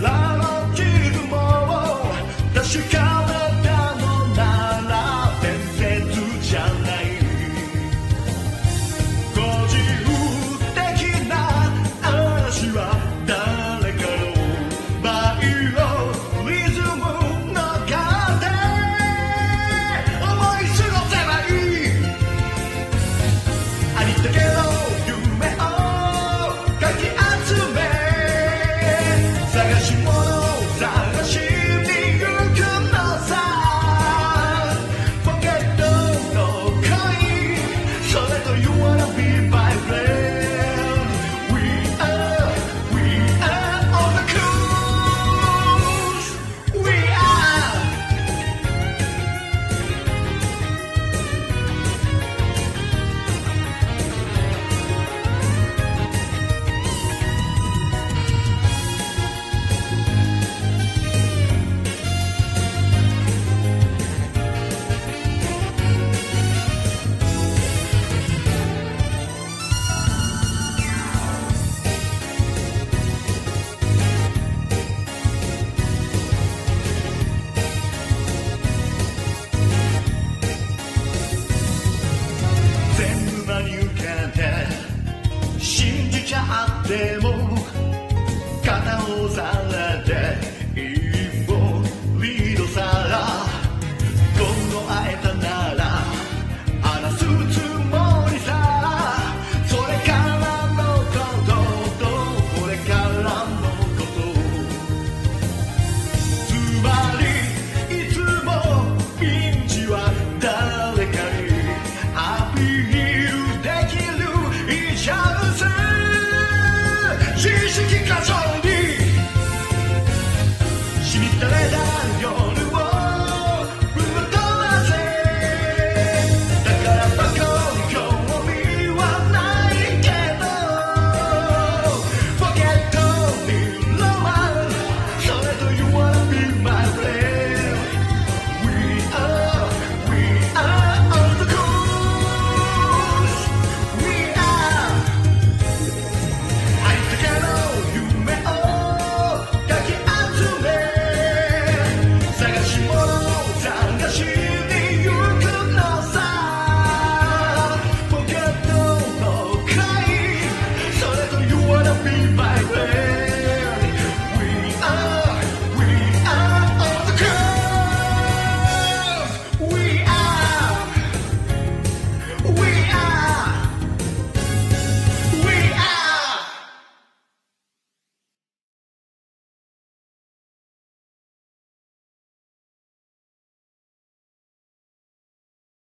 la la, la wanna be あっても肩をさ